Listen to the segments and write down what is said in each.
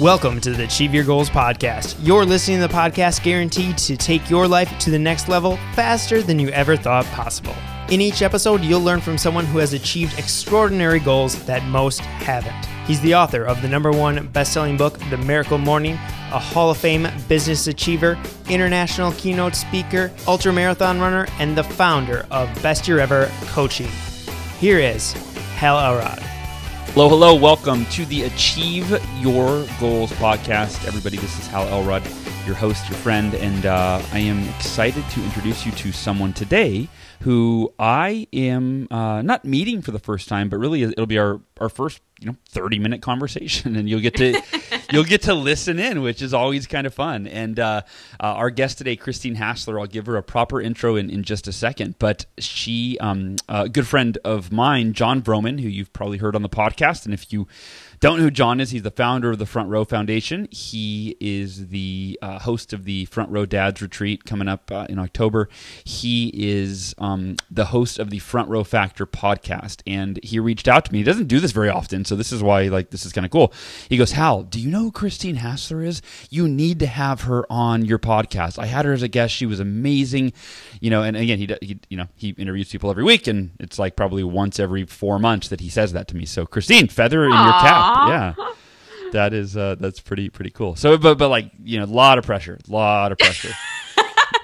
Welcome to the Achieve Your Goals podcast. You're listening to the podcast guaranteed to take your life to the next level faster than you ever thought possible. In each episode, you'll learn from someone who has achieved extraordinary goals that most haven't. He's the author of the number one best-selling book, The Miracle Morning, a Hall of Fame business achiever, international keynote speaker, ultra marathon runner, and the founder of Best Year Ever Coaching. Here is Hal Elrod. Hello, hello. Welcome to the Achieve Your Goals podcast. Everybody, this is Hal Elrod, your host, your friend, and uh, I am excited to introduce you to someone today who I am uh, not meeting for the first time, but really it'll be our, our first you know 30 minute conversation and you'll get to you'll get to listen in which is always kind of fun. And uh, uh, our guest today christine hassler i'll give her a proper intro in, in just a second. But she um, a good friend of mine john vroman who you've probably heard on the podcast. And if you don't know who John is. He's the founder of the Front Row Foundation. He is the uh, host of the Front Row Dads Retreat coming up uh, in October. He is um, the host of the Front Row Factor podcast, and he reached out to me. He doesn't do this very often, so this is why like this is kind of cool. He goes, "Hal, do you know who Christine Hassler is? You need to have her on your podcast. I had her as a guest. She was amazing, you know. And again, he, he you know he interviews people every week, and it's like probably once every four months that he says that to me. So Christine, feather in your cap." Yeah. That is uh, that's pretty pretty cool. So, but but like you know, a lot of pressure, a lot of pressure.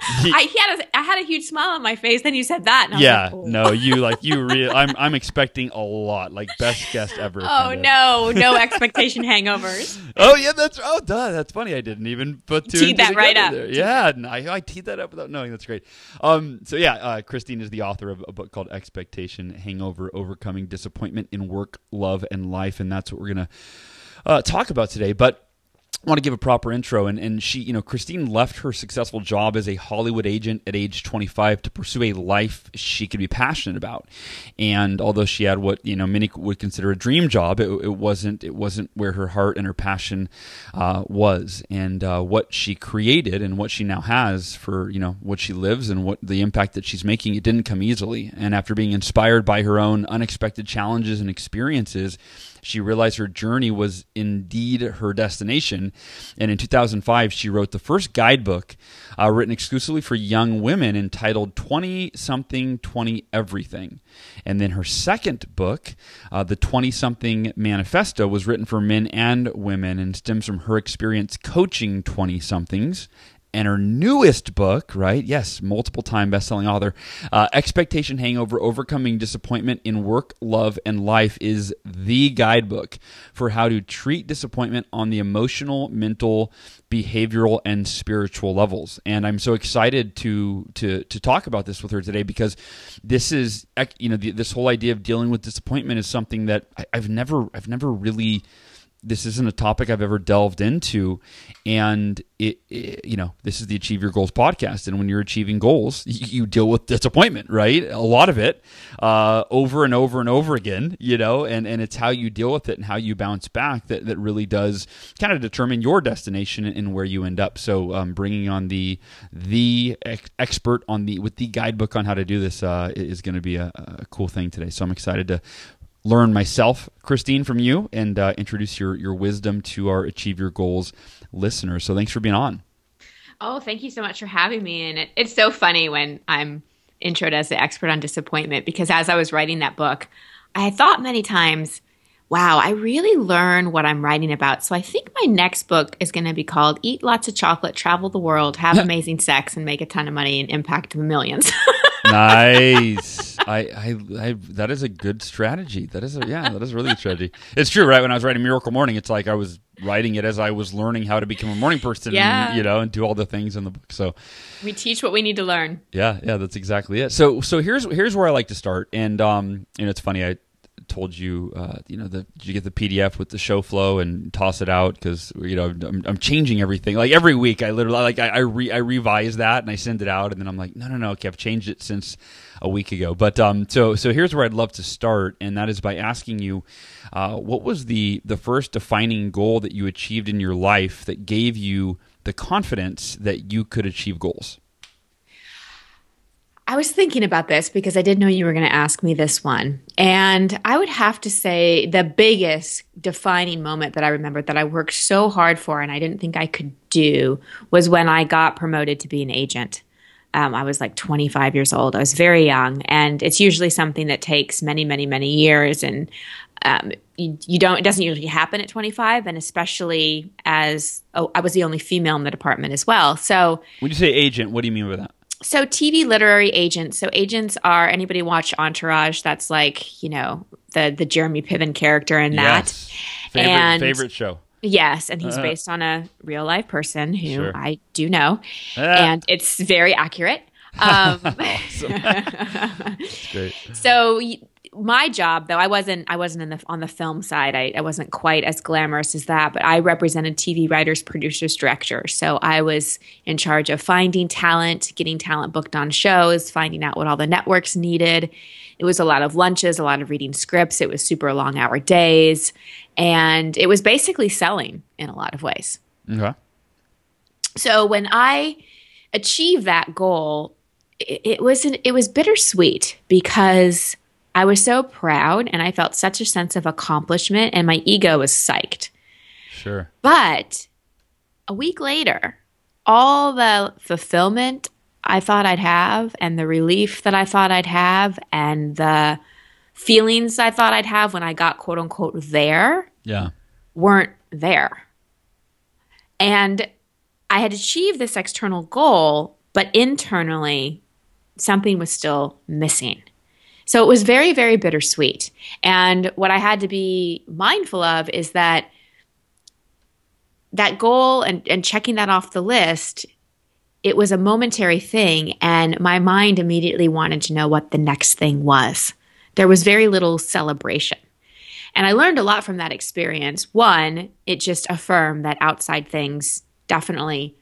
I had a, I had a huge smile on my face. Then you said that. yeah, like, oh. no, you like you really. I'm I'm expecting a lot, like best guest ever. Oh no, no expectation hangovers. Oh yeah, that's oh duh, that's funny. I didn't even put two. Teed that right up. There. Yeah, I, I teed that up without knowing. That's great. Um, so yeah, uh, Christine is the author of a book called Expectation Hangover: Overcoming Disappointment in Work, Love, and Life, and that's what we're gonna uh, talk about today. But want to give a proper intro. And, and she, you know, Christine left her successful job as a Hollywood agent at age 25 to pursue a life she could be passionate about. And although she had what, you know, many would consider a dream job, it, it wasn't, it wasn't where her heart and her passion uh, was. And uh, what she created and what she now has for, you know, what she lives and what the impact that she's making, it didn't come easily. And after being inspired by her own unexpected challenges and experiences, she realized her journey was indeed her destination. And in 2005, she wrote the first guidebook uh, written exclusively for young women entitled 20 Something, 20 Everything. And then her second book, uh, The 20 Something Manifesto, was written for men and women and stems from her experience coaching 20 somethings and her newest book, right? Yes, multiple time best-selling author, uh, Expectation Hangover: Overcoming Disappointment in Work, Love, and Life, is the guidebook for how to treat disappointment on the emotional, mental, behavioral, and spiritual levels. And I'm so excited to to to talk about this with her today because this is, you know, the, this whole idea of dealing with disappointment is something that I, I've never I've never really this isn't a topic I've ever delved into, and it, it, you know this is the Achieve Your Goals podcast, and when you're achieving goals, you, you deal with disappointment, right? A lot of it, uh, over and over and over again, you know, and and it's how you deal with it and how you bounce back that that really does kind of determine your destination and where you end up. So, um, bringing on the the ex- expert on the with the guidebook on how to do this uh, is going to be a, a cool thing today. So I'm excited to learn myself, Christine, from you and uh, introduce your, your wisdom to our Achieve Your Goals listeners. So thanks for being on. Oh, thank you so much for having me. And it, it's so funny when I'm introed as the expert on disappointment because as I was writing that book, I thought many times, wow, I really learn what I'm writing about. So I think my next book is going to be called Eat Lots of Chocolate, Travel the World, Have Amazing Sex, and Make a Ton of Money and Impact Millions. nice. I, I, I, that is a good strategy. That is a, yeah, that is really a strategy. It's true, right? When I was writing Miracle Morning, it's like I was writing it as I was learning how to become a morning person, yeah. and, you know, and do all the things in the book. So we teach what we need to learn. Yeah, yeah, that's exactly it. So, so here's here's where I like to start, and um, and it's funny. I told you, uh, you know, the, you get the PDF with the show flow and toss it out because you know I'm, I'm, changing everything. Like every week, I literally like I I, re, I, revise that and I send it out, and then I'm like, no, no, no, okay, I've changed it since a week ago. But um, so so here's where I'd love to start, and that is by asking you, uh, what was the the first defining goal that you achieved in your life that gave you the confidence that you could achieve goals? I was thinking about this because I did know you were going to ask me this one. And I would have to say the biggest defining moment that I remember that I worked so hard for and I didn't think I could do was when I got promoted to be an agent. Um, I was like 25 years old. I was very young. And it's usually something that takes many, many, many years. And um, you, you, don't, it doesn't usually happen at 25. And especially as, oh, I was the only female in the department as well. So when you say agent, what do you mean by that? So TV literary agents. So agents are anybody watch Entourage? That's like you know the the Jeremy Piven character in that. Yes. Favorite, and favorite show. Yes, and he's uh, based on a real life person who sure. I do know, uh, and it's very accurate. Um, great. So my job though i wasn't i wasn't in the on the film side. I, I wasn't quite as glamorous as that but i represented tv writers producers directors. So i was in charge of finding talent getting talent booked on shows finding out what all the networks needed. It was a lot of lunches a lot of reading scripts. It was super long hour days. And it was basically selling in a lot of ways. Okay. So when i achieved that goal it, it was an, it was bittersweet because I was so proud and I felt such a sense of accomplishment, and my ego was psyched. Sure. But a week later, all the fulfillment I thought I'd have, and the relief that I thought I'd have, and the feelings I thought I'd have when I got quote unquote there yeah. weren't there. And I had achieved this external goal, but internally, something was still missing. So it was very, very bittersweet. And what I had to be mindful of is that that goal and, and checking that off the list, it was a momentary thing. And my mind immediately wanted to know what the next thing was. There was very little celebration. And I learned a lot from that experience. One, it just affirmed that outside things definitely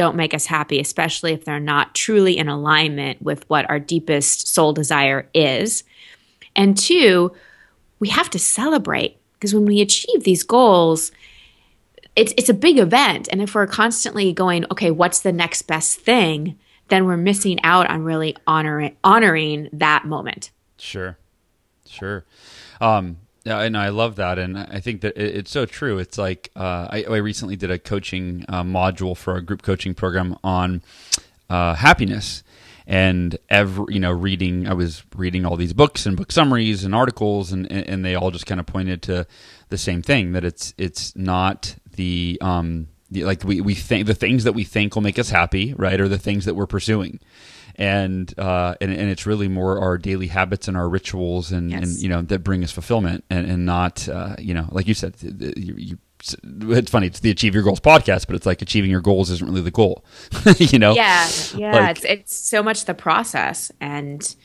don't make us happy, especially if they're not truly in alignment with what our deepest soul desire is. And two, we have to celebrate because when we achieve these goals, it's it's a big event. And if we're constantly going, okay, what's the next best thing, then we're missing out on really honoring honoring that moment. Sure, sure. Um, yeah, and I love that, and I think that it's so true. It's like uh, I, I, recently did a coaching uh, module for a group coaching program on uh, happiness, and every you know reading. I was reading all these books and book summaries and articles, and and they all just kind of pointed to the same thing that it's it's not the um the, like we we think the things that we think will make us happy, right, are the things that we're pursuing and uh, and, and it's really more our daily habits and our rituals and, yes. and you know that bring us fulfillment and, and not uh, you know like you said you, you, it's funny it's the achieve your goals podcast but it's like achieving your goals isn't really the goal you know? Yeah. Yeah like, it's it's so much the process and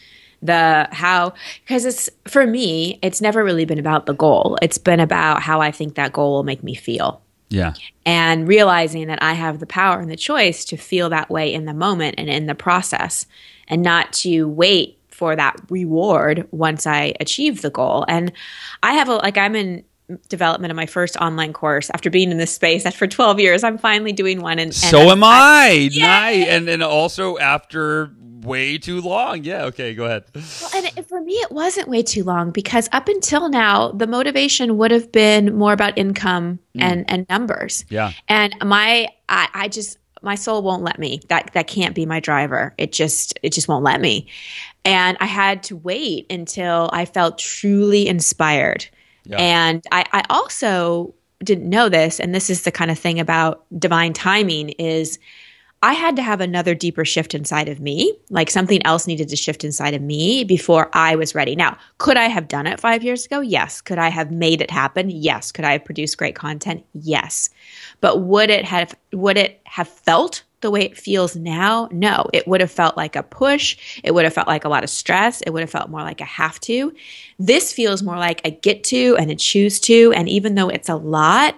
the how because it's for me it's never really been about the goal. It's been about how i think that goal will make me feel yeah. And realizing that I have the power and the choice to feel that way in the moment and in the process and not to wait for that reward once I achieve the goal. And I have a, like, I'm in development of my first online course after being in this space for 12 years i'm finally doing one and, and so am i, I nice and and also after way too long. Yeah, okay, go ahead. Well, and for me, it wasn't way too long because up until now, the motivation would have been more about income mm. and and numbers. Yeah, and my I, I just my soul won't let me. That that can't be my driver. It just it just won't let me. And I had to wait until I felt truly inspired. And I, I also didn't know this, and this is the kind of thing about divine timing is I had to have another deeper shift inside of me. Like something else needed to shift inside of me before I was ready. Now, could I have done it five years ago? Yes. Could I have made it happen? Yes. Could I have produced great content? Yes. But would it have would it have felt the way it feels now? No. It would have felt like a push. It would have felt like a lot of stress. It would have felt more like a have to. This feels more like a get to and a choose to. And even though it's a lot,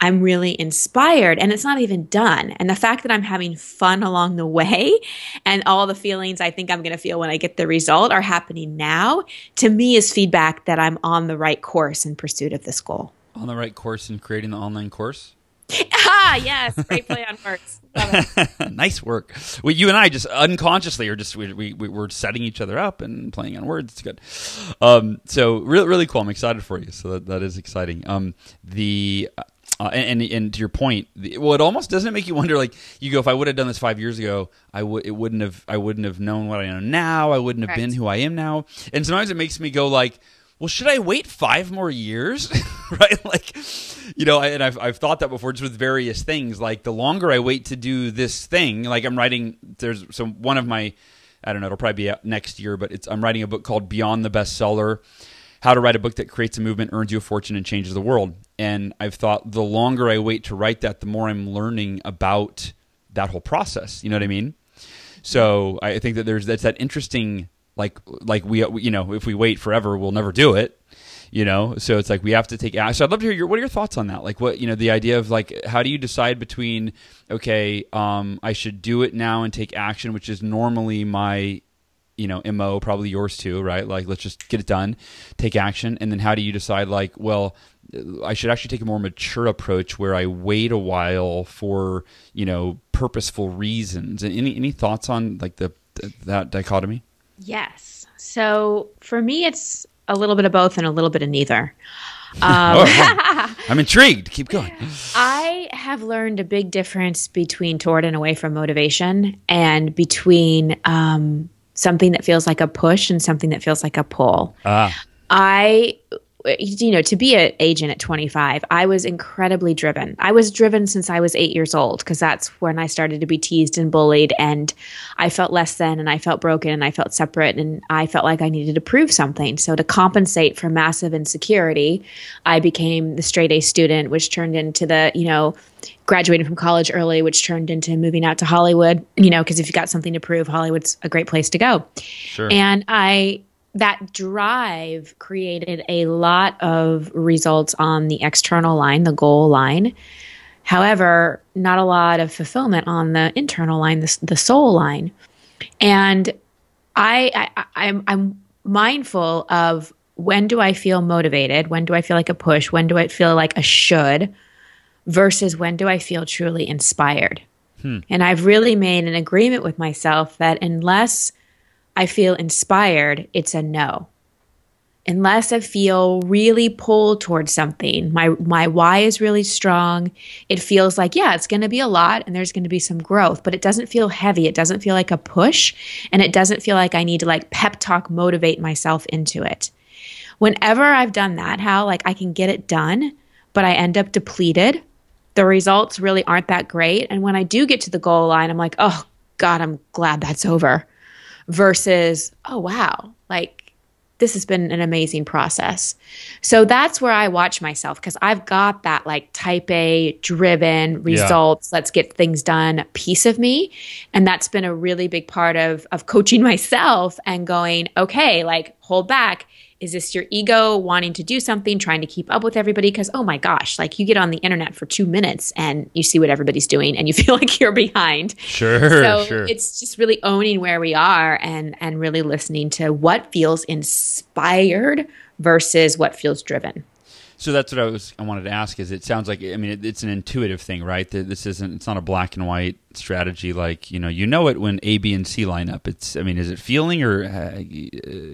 I'm really inspired and it's not even done. And the fact that I'm having fun along the way and all the feelings I think I'm going to feel when I get the result are happening now, to me is feedback that I'm on the right course in pursuit of this goal. On the right course in creating the online course? Ha! Yes, great play on words. nice work. Well, you and I just unconsciously are just we, we we're setting each other up and playing on words. It's good. Um, so really really cool. I'm excited for you. So that, that is exciting. Um, the uh, and, and, and to your point, the, well, it almost doesn't make you wonder. Like you go, if I would have done this five years ago, I would it wouldn't have I wouldn't have known what I know now. I wouldn't have been who I am now. And sometimes it makes me go like, well, should I wait five more years? right? Like, you know, and I've I've thought that before, just with various things. Like the longer I wait to do this thing, like I'm writing. There's so one of my, I don't know, it'll probably be out next year, but it's I'm writing a book called Beyond the Bestseller how to write a book that creates a movement, earns you a fortune, and changes the world. And I've thought the longer I wait to write that, the more I'm learning about that whole process. You know what I mean? So I think that there's that's that interesting like like we you know if we wait forever we'll never do it. You know, so it's like we have to take action. So I'd love to hear your what are your thoughts on that? Like what you know the idea of like how do you decide between okay um, I should do it now and take action, which is normally my you know mo probably yours too right like let's just get it done take action and then how do you decide like well i should actually take a more mature approach where i wait a while for you know purposeful reasons any any thoughts on like the that dichotomy Yes. So for me, it's a little bit of both and a little bit of neither. Um, Oh, i'm intrigued keep going I have learned a big difference between toward and away from motivation and between um, something that feels like a push and something that feels like a pull. ah I, you know, to be an agent at 25, I was incredibly driven. I was driven since I was eight years old because that's when I started to be teased and bullied, and I felt less than, and I felt broken, and I felt separate, and I felt like I needed to prove something. So to compensate for massive insecurity, I became the straight A student, which turned into the, you know, graduating from college early, which turned into moving out to Hollywood. You know, because if you've got something to prove, Hollywood's a great place to go. sure And I that drive created a lot of results on the external line, the goal line. However, not a lot of fulfillment on the internal line, the, the soul line. And I, I I'm I'm mindful of when do I feel motivated? When do I feel like a push? When do I feel like a should? Versus when do I feel truly inspired? Hmm. And I've really made an agreement with myself that unless I feel inspired, it's a no. Unless I feel really pulled towards something, my my why is really strong. It feels like yeah, it's going to be a lot and there's going to be some growth, but it doesn't feel heavy. It doesn't feel like a push, and it doesn't feel like I need to like pep talk motivate myself into it. Whenever I've done that, how like I can get it done, but I end up depleted. The results really aren't that great, and when I do get to the goal line, I'm like, oh God, I'm glad that's over versus, oh, wow, like this has been an amazing process. So that's where I watch myself because I've got that like type A driven results, let's get things done piece of me. And that's been a really big part of, of coaching myself and going, okay, like hold back. Is this your ego wanting to do something, trying to keep up with everybody? Because, oh my gosh, like you get on the internet for two minutes and you see what everybody's doing and you feel like you're behind. Sure so sure. it's just really owning where we are and and really listening to what feels inspired versus what feels driven So that's what I was I wanted to ask. Is it sounds like I mean it, it's an intuitive thing, right? This isn't it's not a black and white strategy. Like you know you know it when A, B, and C line up. It's I mean is it feeling or uh,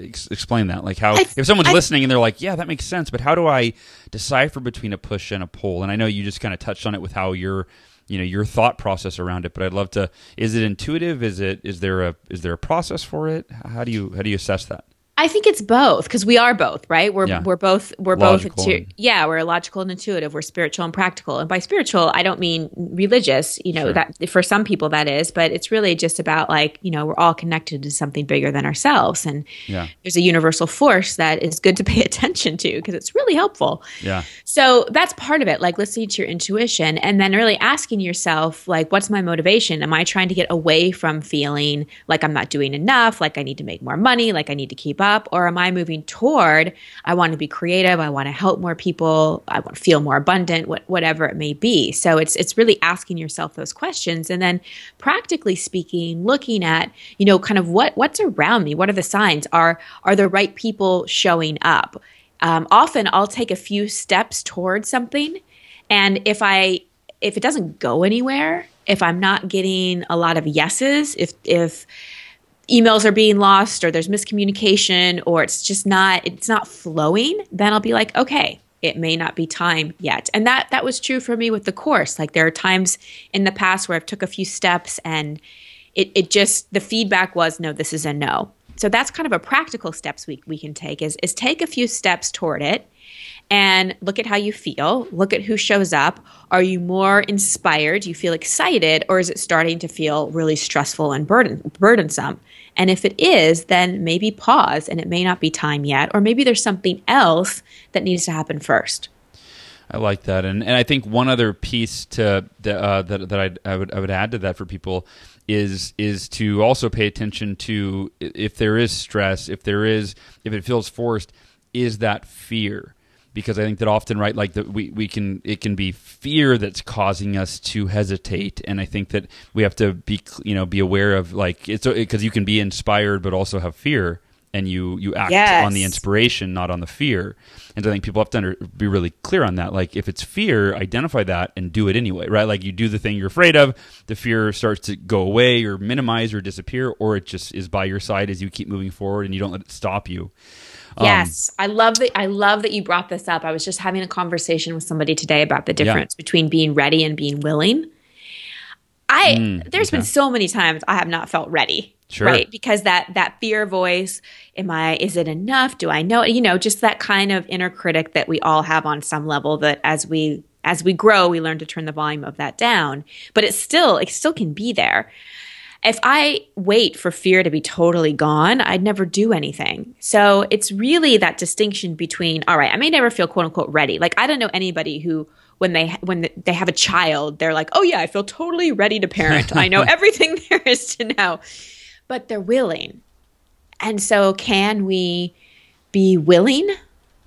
ex- explain that? Like how I- if someone's I- listening and they're like, yeah, that makes sense, but how do I decipher between a push and a pull? And I know you just kind of touched on it with how your you know your thought process around it, but I'd love to. Is it intuitive? Is it is there a is there a process for it? How do you how do you assess that? I think it's both because we are both, right? We're Yeah. we're both we're Logical both intu- yeah, we're logical and intuitive. We're spiritual and practical. And by spiritual, I don't mean religious. You know Sure. that for some people that is, but it's really just about like you know we're all connected to something bigger than ourselves, and Yeah. there's a universal force that is good to pay attention to because it's really helpful. Yeah. So that's part of it, like listening to your intuition and then really asking yourself, like, what's my motivation? Am I trying to get away from feeling like I'm not doing enough, like I need to make more money, like I need to keep up? Or am I moving toward, I want to be creative, I want to help more people, I want to feel more abundant, what, whatever it may be. So it's it's really asking yourself those questions and then practically speaking, looking at, you know, kind of what what's around me, what are the signs? Are are the right people showing up? um, often I'll take a few steps towards something, and if I if it doesn't go anywhere, if I'm not getting a lot of yeses, if if emails are being lost or there's miscommunication or it's just not it's not flowing, then I'll be like, okay, it may not be time yet. And that that was true for me with the course. Like there are times in the past where I've took a few steps and it, it just the feedback was no, this is a no. So that's kind of a practical steps we, we can take is is take a few steps toward it and look at how you feel. Look at who shows up. Are you more inspired? Do you feel excited? Or is it starting to feel really stressful and burden, burdensome? And if it is, then maybe pause and it may not be time yet. Or maybe there's something else that needs to happen first. I like that, and and I think one other piece to uh, that that I'd, I would I would add to that for people is is to also pay attention to if there is stress, if there is if it feels forced, is that fear because I think that often, right, like that we, we can it can be fear that's causing us to hesitate, and I think that we have to be you know be aware of like it's because you can be inspired but also have fear, and you you act yes. on the inspiration, not on the fear. And so I think people have to under, be really clear on that. Like if it's fear, identify that and do it anyway, right? Like you do the thing you're afraid of, the fear starts to go away or minimize or disappear, or it just is by your side as you keep moving forward and you don't let it stop you. Um, yes, I love that. I love that you brought this up. I was just having a conversation with somebody today about the difference yeah. between being ready and being willing. I mm, there's okay. been so many times I have not felt ready. Sure. Right, because that that fear voice, am I? Is it enough? Do I know? You know, just that kind of inner critic that we all have on some level. That as we as we grow, we learn to turn the volume of that down. But it still it still can be there if I wait for fear to be totally gone, I'd never do anything. So it's really that distinction between, all right, I may never feel quote unquote ready. Like I don't know anybody who when they when they have a child, they're like, "Oh yeah, I feel totally ready to parent. I know everything there is to know." But they're willing. And so can we be willing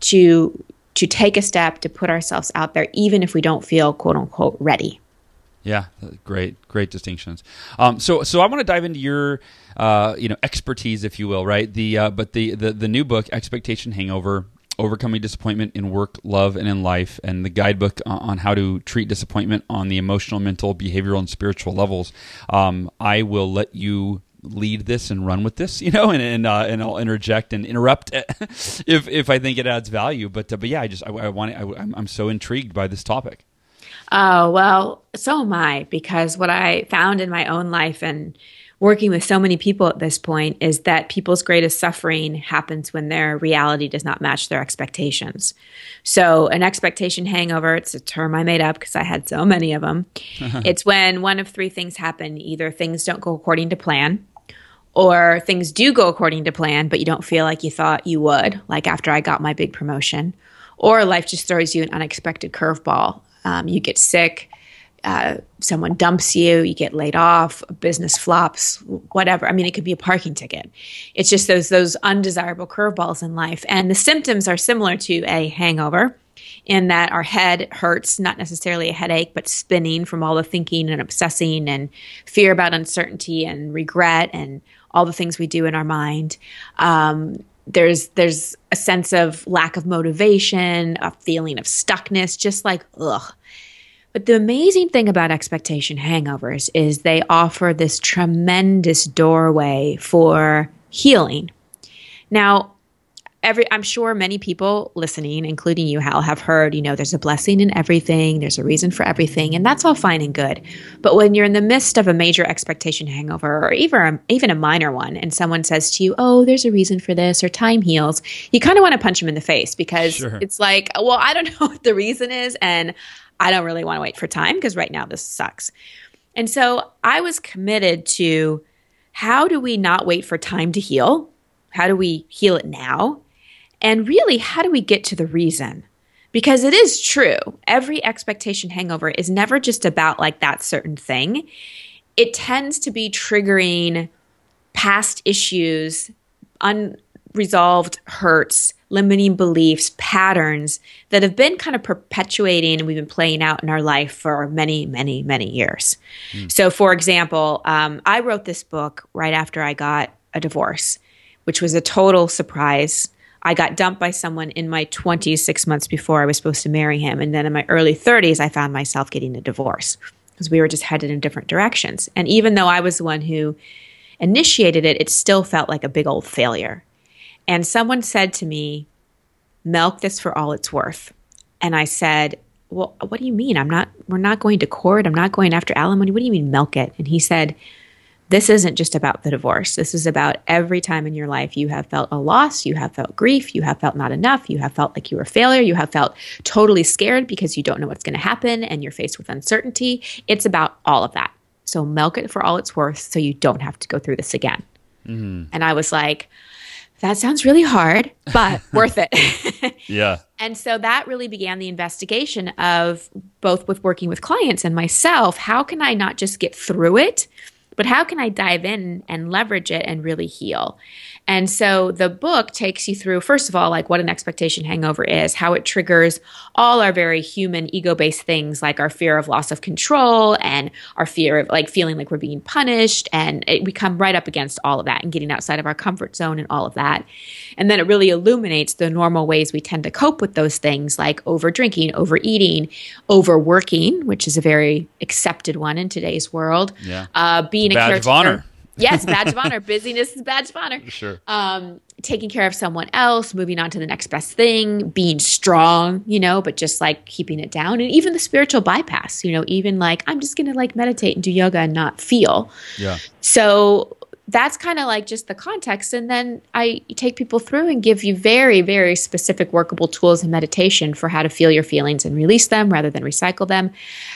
to to take a step to put ourselves out there even if we don't feel quote unquote ready? Yeah, great, great distinctions. Um, so, so I want to dive into your, uh, you know, expertise, if you will, right? The uh, but the, the the new book, Expectation Hangover: Overcoming Disappointment in Work, Love, and in Life, and the guidebook on how to treat disappointment on the emotional, mental, behavioral, and spiritual levels. Um, I will let you lead this and run with this, you know, and and, uh, and I'll interject and interrupt if if I think it adds value. But uh, but yeah, I just I, I want I, I'm so intrigued by this topic. Oh, well, so am I, because what I found in my own life and working with so many people at this point is that people's greatest suffering happens when their reality does not match their expectations. So, an expectation hangover, it's a term I made up because I had so many of them. it's when one of three things happen either things don't go according to plan, or things do go according to plan, but you don't feel like you thought you would, like after I got my big promotion, or life just throws you an unexpected curveball um, you get sick, uh, someone dumps you, you get laid off, business flops, whatever. I mean, it could be a parking ticket. It's just those those undesirable curveballs in life, and the symptoms are similar to a hangover. In that our head hurts, not necessarily a headache, but spinning from all the thinking and obsessing and fear about uncertainty and regret and all the things we do in our mind. Um, there's there's a sense of lack of motivation, a feeling of stuckness, just like ugh. But the amazing thing about expectation hangovers is they offer this tremendous doorway for healing. Now, every I'm sure many people listening, including you, Hal, have heard, you know, there's a blessing in everything, there's a reason for everything, and that's all fine and good. But when you're in the midst of a major expectation hangover or even a, even a minor one, and someone says to you, "Oh, there's a reason for this," or "Time heals," you kind of want to punch them in the face because sure. it's like, well, I don't know what the reason is, and I don't really want to wait for time because right now this sucks. And so I was committed to how do we not wait for time to heal? How do we heal it now? And really, how do we get to the reason? Because it is true, every expectation hangover is never just about like that certain thing. It tends to be triggering past issues, unresolved hurts, limiting beliefs, patterns that have been kind of perpetuating and we've been playing out in our life for many, many, many years. Mm. So, for example, um, I wrote this book right after I got a divorce, which was a total surprise I got dumped by someone in my 20s, six months before I was supposed to marry him. And then in my early 30s, I found myself getting a divorce because we were just headed in different directions. And even though I was the one who initiated it, it still felt like a big old failure. And someone said to me, milk this for all it's worth. And I said, well, what do you mean? I'm not, we're not going to court. I'm not going after alimony. What do you mean milk it? And he said, this isn't just about the divorce. This is about every time in your life you have felt a loss, you have felt grief, you have felt not enough, you have felt like you were a failure, you have felt totally scared because you don't know what's going to happen and you're faced with uncertainty. It's about all of that. So milk it for all it's worth so you don't have to go through this again. Mm-hmm. And I was like, that sounds really hard, but worth it. yeah. And so that really began the investigation of both with working with clients and myself. How can I not just get through it? But how can I dive in and leverage it and really heal? And so the book takes you through, first of all, like what an expectation hangover is, how it triggers all our very human ego based things like our fear of loss of control and our fear of like feeling like we're being punished. And it, we come right up against all of that and getting outside of our comfort zone and all of that. And then it really illuminates the normal ways we tend to cope with those things like over drinking, overeating, overworking, which is a very accepted one in today's world. Yeah. Uh, being a, a caretaker. Of honor yes, badge of honor. Busyness is badge of honor. Sure. Um, taking care of someone else, moving on to the next best thing, being strong, you know, but just like keeping it down. And even the spiritual bypass, you know, even like I'm just gonna like meditate and do yoga and not feel. Yeah. So that's kind of like just the context. And then I take people through and give you very, very specific workable tools and meditation for how to feel your feelings and release them rather than recycle them,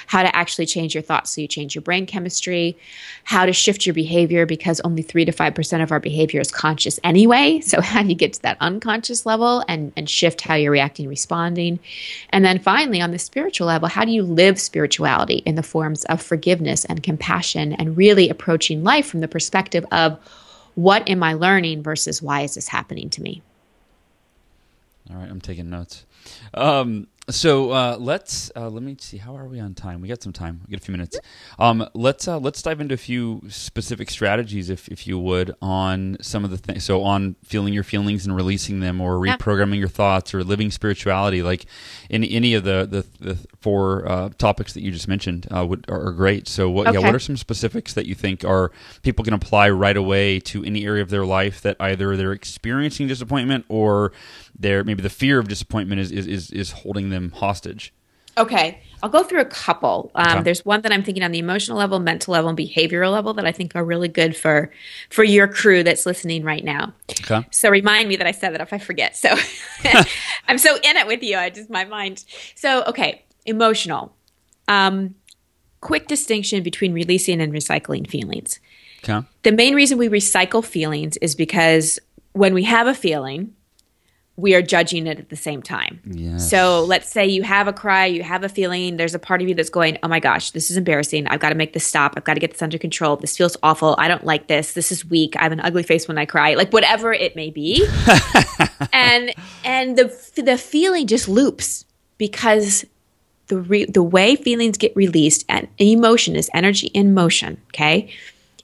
how to actually change your thoughts so you change your brain chemistry, how to shift your behavior because only 3 to 5% of our behavior is conscious anyway. So, how do you get to that unconscious level and, and shift how you're reacting, responding? And then finally, on the spiritual level, how do you live spirituality in the forms of forgiveness and compassion and really approaching life from the perspective of of what am I learning versus why is this happening to me? All right, I'm taking notes. Um, so uh, let's uh, let me see. How are we on time? We got some time. We got a few minutes. Um, let's uh, let's dive into a few specific strategies, if if you would, on some of the things. So on feeling your feelings and releasing them, or reprogramming your thoughts, or living spirituality. Like in any of the the, the four uh, topics that you just mentioned, uh, would are, are, great. So what? Okay. Yeah, what are some specifics that you think are people can apply right away to any area of their life that either they're experiencing disappointment or they're maybe the fear of disappointment is is is, is holding them hostage? Okay. I'll go through a couple. Um, okay. There's one that I'm thinking on the emotional level, mental level, and behavioral level that I think are really good for for your crew that's listening right now. Okay. So remind me that I said that if I forget. So I'm so in it with you. I just my mind. So okay, emotional. Um, quick distinction between releasing and recycling feelings. Okay. The main reason we recycle feelings is because when we have a feeling, we are judging it at the same time. Yes. So let's say you have a cry, you have a feeling, there's a part of you that's going, oh my gosh, this is embarrassing. I've got to make this stop. I've got to get this under control. This feels awful. I don't like this. This is weak. I have an ugly face when I cry. Like whatever it may be. and and the the feeling just loops because the re- the way feelings get released and emotion is energy in motion, okay?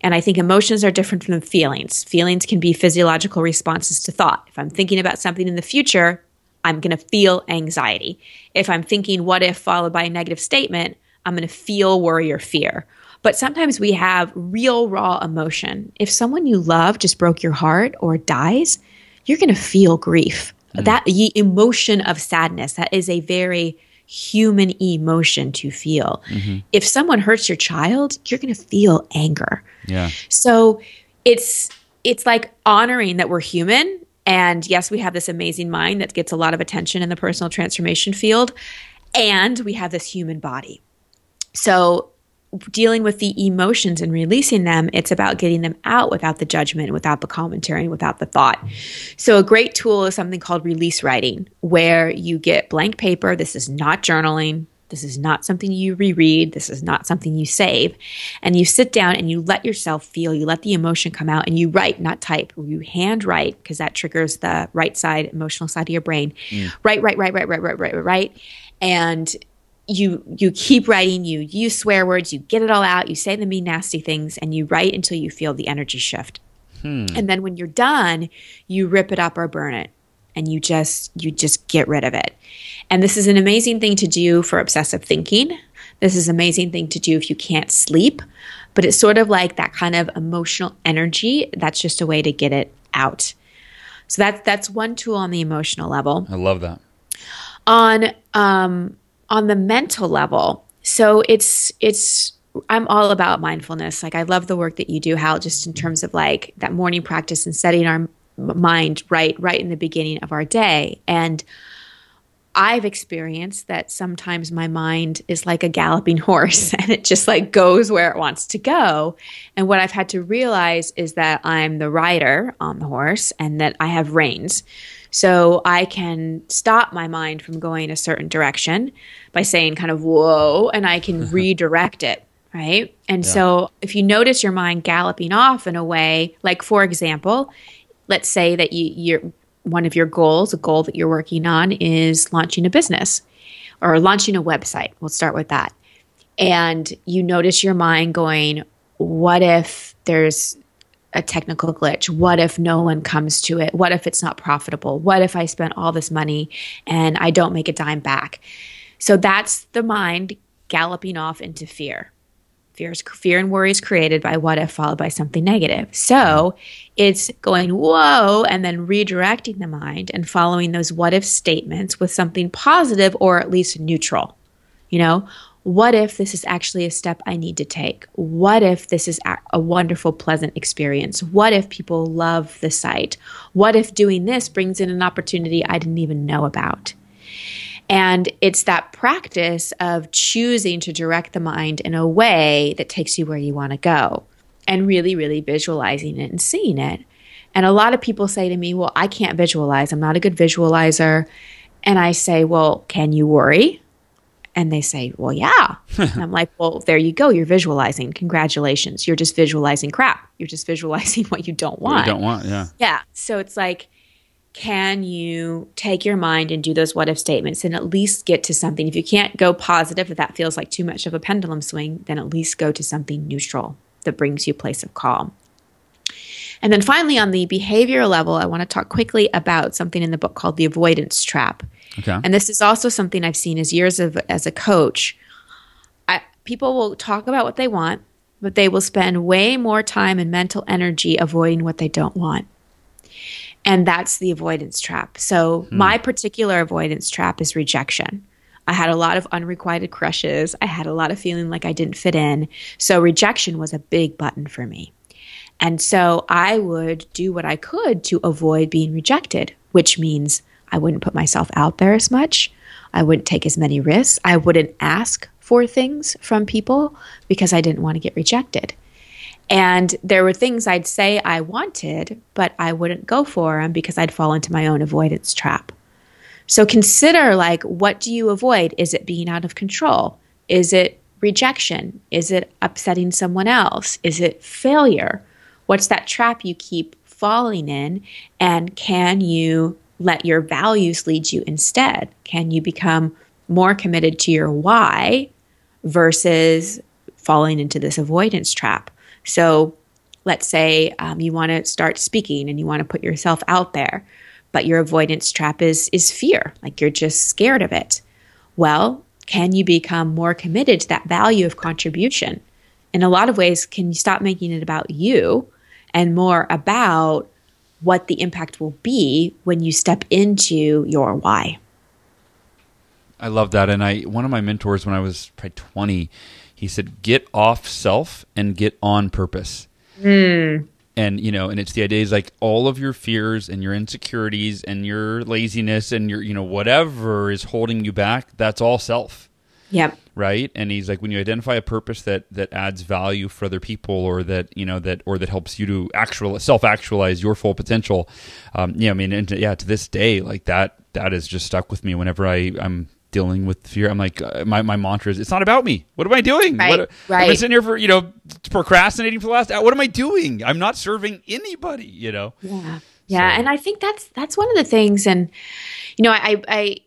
And I think emotions are different from feelings. Feelings can be physiological responses to thought. If I'm thinking about something in the future, I'm going to feel anxiety. If I'm thinking what if followed by a negative statement, I'm going to feel worry or fear. But sometimes we have real raw emotion. If someone you love just broke your heart or dies, you're going to feel grief. Mm. That emotion of sadness, that is a very human emotion to feel. Mm-hmm. If someone hurts your child, you're going to feel anger. Yeah. So it's it's like honoring that we're human and yes, we have this amazing mind that gets a lot of attention in the personal transformation field and we have this human body. So dealing with the emotions and releasing them, it's about getting them out without the judgment, without the commentary, without the thought. So, a great tool is something called release writing, where you get blank paper. This is not journaling. This is not something you reread. This is not something you save. And you sit down and you let yourself feel, you let the emotion come out and you write, not type. You hand write because that triggers the right side, emotional side of your brain. Mm. Write, write, write, write, write, write, write, write. And you you keep writing you use swear words you get it all out you say the mean nasty things and you write until you feel the energy shift hmm. and then when you're done you rip it up or burn it and you just you just get rid of it. And this is an amazing thing to do for obsessive thinking. This is an amazing thing to do if you can't sleep, but it's sort of like that kind of emotional energy. That's just a way to get it out. So that's that's one tool on the emotional level. I love that. On um, on the mental level, so it's it's I'm all about mindfulness. Like I love the work that you do, Hal, just in terms of like that morning practice and setting our mind right right in the beginning of our day. And I've experienced that sometimes my mind is like a galloping horse and it just like goes where it wants to go. And what I've had to realize is that I'm the rider on the horse and that I have reins. So I can stop my mind from going a certain direction by saying kind of whoa and I can redirect it. Right. And yeah. so if you notice your mind galloping off in a way, like for example, let's say that you, you're one of your goals, a goal that you're working on, is launching a business or launching a website. We'll start with that. And you notice your mind going, what if there's a technical glitch? What if no one comes to it? What if it's not profitable? What if I spent all this money and I don't make a dime back? So that's the mind galloping off into fear. Fear, is, fear and worry is created by what if followed by something negative. So it's going, whoa, and then redirecting the mind and following those what if statements with something positive or at least neutral. You know, what if this is actually a step I need to take? What if this is a wonderful, pleasant experience? What if people love the site? What if doing this brings in an opportunity I didn't even know about? And it's that practice of choosing to direct the mind in a way that takes you where you want to go and really, really visualizing it and seeing it. And a lot of people say to me, Well, I can't visualize. I'm not a good visualizer. And I say, Well, can you worry? And they say, Well, yeah. and I'm like, Well, there you go. You're visualizing. Congratulations. You're just visualizing crap. You're just visualizing what you don't want. What you don't want, yeah. Yeah. So it's like, can you take your mind and do those what if statements and at least get to something? If you can't go positive, if that feels like too much of a pendulum swing, then at least go to something neutral that brings you a place of calm. And then finally, on the behavioral level, I want to talk quickly about something in the book called the avoidance trap. Okay. And this is also something I've seen as years of as a coach. I, people will talk about what they want, but they will spend way more time and mental energy avoiding what they don't want. And that's the avoidance trap. So, hmm. my particular avoidance trap is rejection. I had a lot of unrequited crushes. I had a lot of feeling like I didn't fit in. So, rejection was a big button for me. And so, I would do what I could to avoid being rejected, which means I wouldn't put myself out there as much. I wouldn't take as many risks. I wouldn't ask for things from people because I didn't want to get rejected. And there were things I'd say I wanted, but I wouldn't go for them because I'd fall into my own avoidance trap. So consider like, what do you avoid? Is it being out of control? Is it rejection? Is it upsetting someone else? Is it failure? What's that trap you keep falling in? And can you let your values lead you instead? Can you become more committed to your why versus falling into this avoidance trap? So let's say um, you want to start speaking and you want to put yourself out there, but your avoidance trap is is fear, like you're just scared of it. Well, can you become more committed to that value of contribution? In a lot of ways, can you stop making it about you and more about what the impact will be when you step into your why? I love that. And I one of my mentors when I was probably 20, he said, "Get off self and get on purpose." Mm. And you know, and it's the idea is like all of your fears and your insecurities and your laziness and your you know whatever is holding you back. That's all self. Yep. Right. And he's like, when you identify a purpose that that adds value for other people, or that you know that or that helps you to actual self actualize your full potential. Um, yeah, I mean, and yeah, to this day, like that that is just stuck with me whenever I I'm dealing with fear. I'm like, uh, my, my mantra is, it's not about me. What am I doing? Right, what, right. I'm sitting here for, you know, procrastinating for the last, what am I doing? I'm not serving anybody, you know? Yeah. Yeah. So. And I think that's, that's one of the things. And, you know, I, I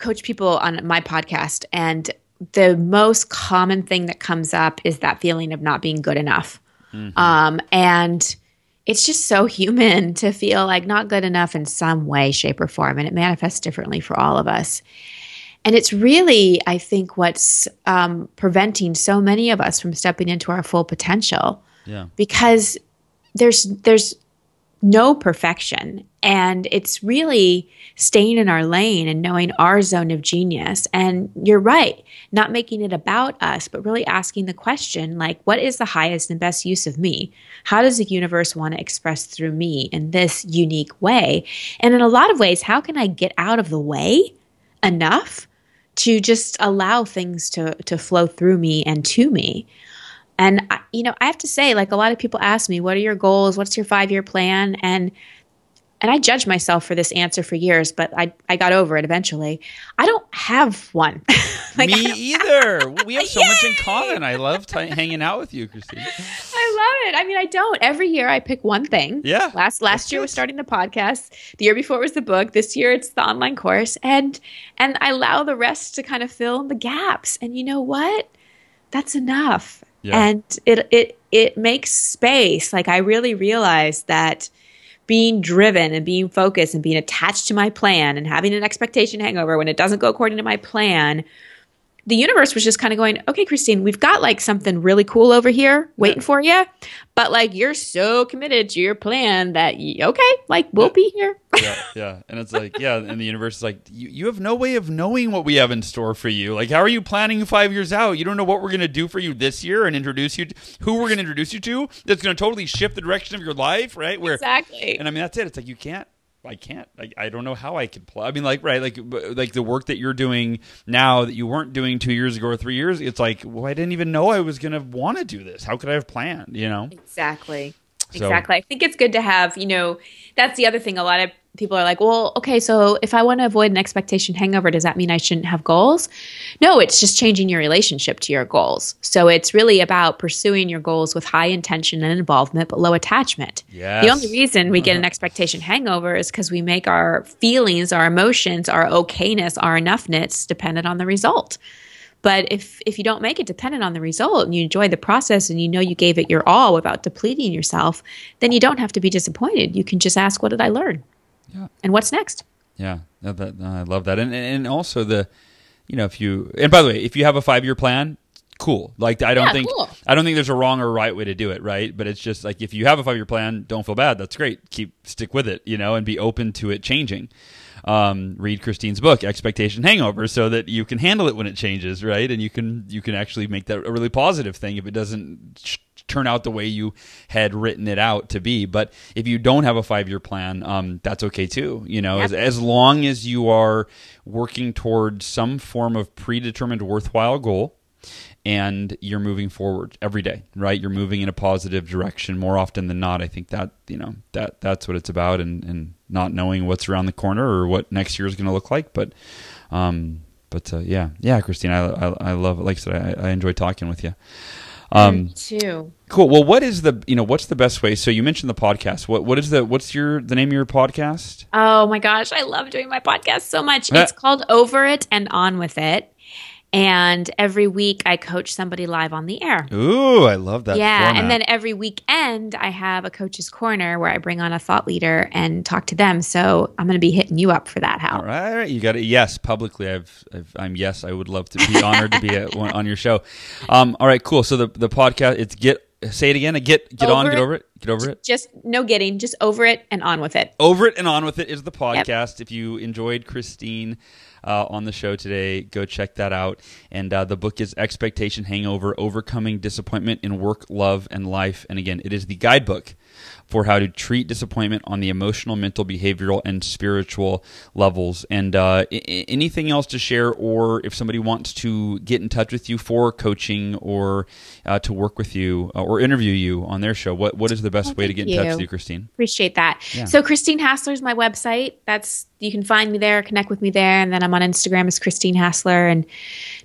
coach people on my podcast and the most common thing that comes up is that feeling of not being good enough. Mm-hmm. Um, and it's just so human to feel like not good enough in some way, shape, or form. And it manifests differently for all of us. And it's really, I think, what's um, preventing so many of us from stepping into our full potential. Yeah. Because there's there's no perfection, and it's really staying in our lane and knowing our zone of genius. And you're right, not making it about us, but really asking the question, like, what is the highest and best use of me? How does the universe want to express through me in this unique way? And in a lot of ways, how can I get out of the way enough? to just allow things to to flow through me and to me. And I, you know, I have to say, like a lot of people ask me, "What are your goals? What's your five year plan?" And and I judged myself for this answer for years, but I I got over it eventually. I don't have one. like, Me either. We have so much in common. I love t- hanging out with you, Christine. I love it. I mean, I don't. Every year I pick one thing. Yeah. Last last year was starting the podcast. The year before was the book. This year it's the online course, and and I allow the rest to kind of fill in the gaps. And you know what? That's enough. Yeah. And it it it makes space. Like I really realized that being driven and being focused and being attached to my plan and having an expectation hangover when it doesn't go according to my plan the universe was just kind of going, okay, Christine, we've got like something really cool over here waiting yeah. for you, but like you're so committed to your plan that okay, like we'll yeah. be here. yeah, yeah, and it's like yeah, and the universe is like you, you have no way of knowing what we have in store for you. Like, how are you planning five years out? You don't know what we're gonna do for you this year and introduce you to who we're gonna introduce you to. That's gonna totally shift the direction of your life, right? Where exactly, and I mean that's it. It's like you can't I can't. I, I don't know how I could play. I mean, like, right, like, like the work that you're doing now that you weren't doing two years ago or three years. It's like, well, I didn't even know I was going to want to do this. How could I have planned? You know? Exactly. So, exactly. I think it's good to have. You know, that's the other thing. A lot of people are like, well, okay, so if I want to avoid an expectation hangover, does that mean I shouldn't have goals? No, it's just changing your relationship to your goals. So it's really about pursuing your goals with high intention and involvement, but low attachment. Yes. The only reason we get an uh-huh. expectation hangover is because we make our feelings, our emotions, our okayness, our enoughness dependent on the result. But if if you don't make it dependent on the result and you enjoy the process and you know you gave it your all without depleting yourself, then you don't have to be disappointed. You can just ask, "What did I learn?" Yeah. And what's next? Yeah, that, I love that, and and also the, you know, if you and by the way, if you have a five year plan, cool. Like I don't yeah, think cool. I don't think there's a wrong or right way to do it, right? But it's just like if you have a five year plan, don't feel bad. That's great. Keep stick with it, you know, and be open to it changing. Um, read Christine's book, Expectation Hangover, so that you can handle it when it changes, right? And you can you can actually make that a really positive thing if it doesn't turn out the way you had written it out to be. But if you don't have a five year plan, um, that's okay too. You know, as, as long as you are working towards some form of predetermined worthwhile goal and you're moving forward every day right? You're moving in a positive direction more often than not. I think that you know that that's what it's about and and not knowing what's around the corner or what next year is going to look like. But um but uh, yeah. Yeah christine I, I, I love it like i said i, I enjoy talking with you um, too. Cool. Well, what is the you know what's the best way? So you mentioned the podcast. What what is the what's your the name of your podcast? Oh my gosh, I love doing my podcast so much. It's called Over It and On with It. And every week I coach somebody live on the air. Ooh, I love that. Yeah. Format. And then every weekend I have a coach's corner where I bring on a thought leader and talk to them. So I'm going to be hitting you up for that, Hal. All right. All right. You got it. Yes. Publicly, I've, i am yes. I would love to be honored to be a, on your show. Um, all right. Cool. So the, the podcast, it's get, say it again. Get, get over on, it. get over it. Get over it. Just no getting, just over it and on with it. Over it and on with it is the podcast. Yep. If you enjoyed Christine, uh, on the show today. Go check that out. And uh, the book is Expectation Hangover Overcoming Disappointment in Work, Love, and Life. And again, it is the guidebook for how to treat disappointment on the emotional, mental, behavioral, and spiritual levels. And uh, I- anything else to share, or if somebody wants to get in touch with you for coaching or uh, to work with you uh, or interview you on their show, what, what is the best oh, way to get in touch with you, Christine? Appreciate that. Yeah. So, Christine Hassler is my website. That's you can find me there, connect with me there, and then I'm on Instagram as Christine Hassler, and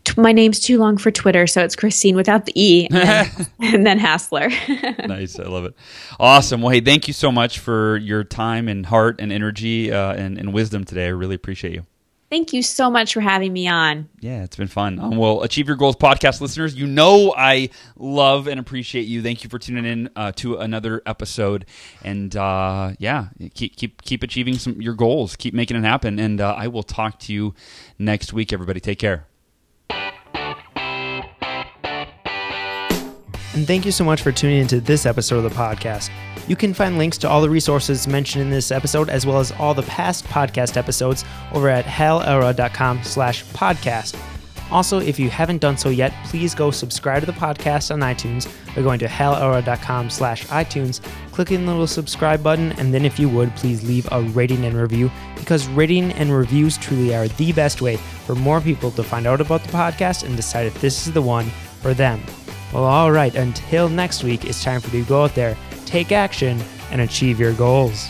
t- my name's too long for Twitter, so it's Christine without the e, and then, and then Hassler. nice, I love it. Awesome. Well, hey, thank you so much for your time and heart and energy uh, and, and wisdom today. I really appreciate you. Thank you so much for having me on. Yeah, it's been fun. Um, well, Achieve Your Goals podcast listeners, you know I love and appreciate you. Thank you for tuning in uh, to another episode. And uh, yeah, keep keep keep achieving some your goals. Keep making it happen. And uh, I will talk to you next week. Everybody, take care. And thank you so much for tuning into this episode of the podcast. You can find links to all the resources mentioned in this episode, as well as all the past podcast episodes, over at halelrod.com slash podcast. Also, if you haven't done so yet, please go subscribe to the podcast on iTunes by going to halelrod.com slash iTunes, clicking the little subscribe button, and then if you would, please leave a rating and review, because rating and reviews truly are the best way for more people to find out about the podcast and decide if this is the one for them. Well, all right, until next week, it's time for you to go out there, take action, and achieve your goals.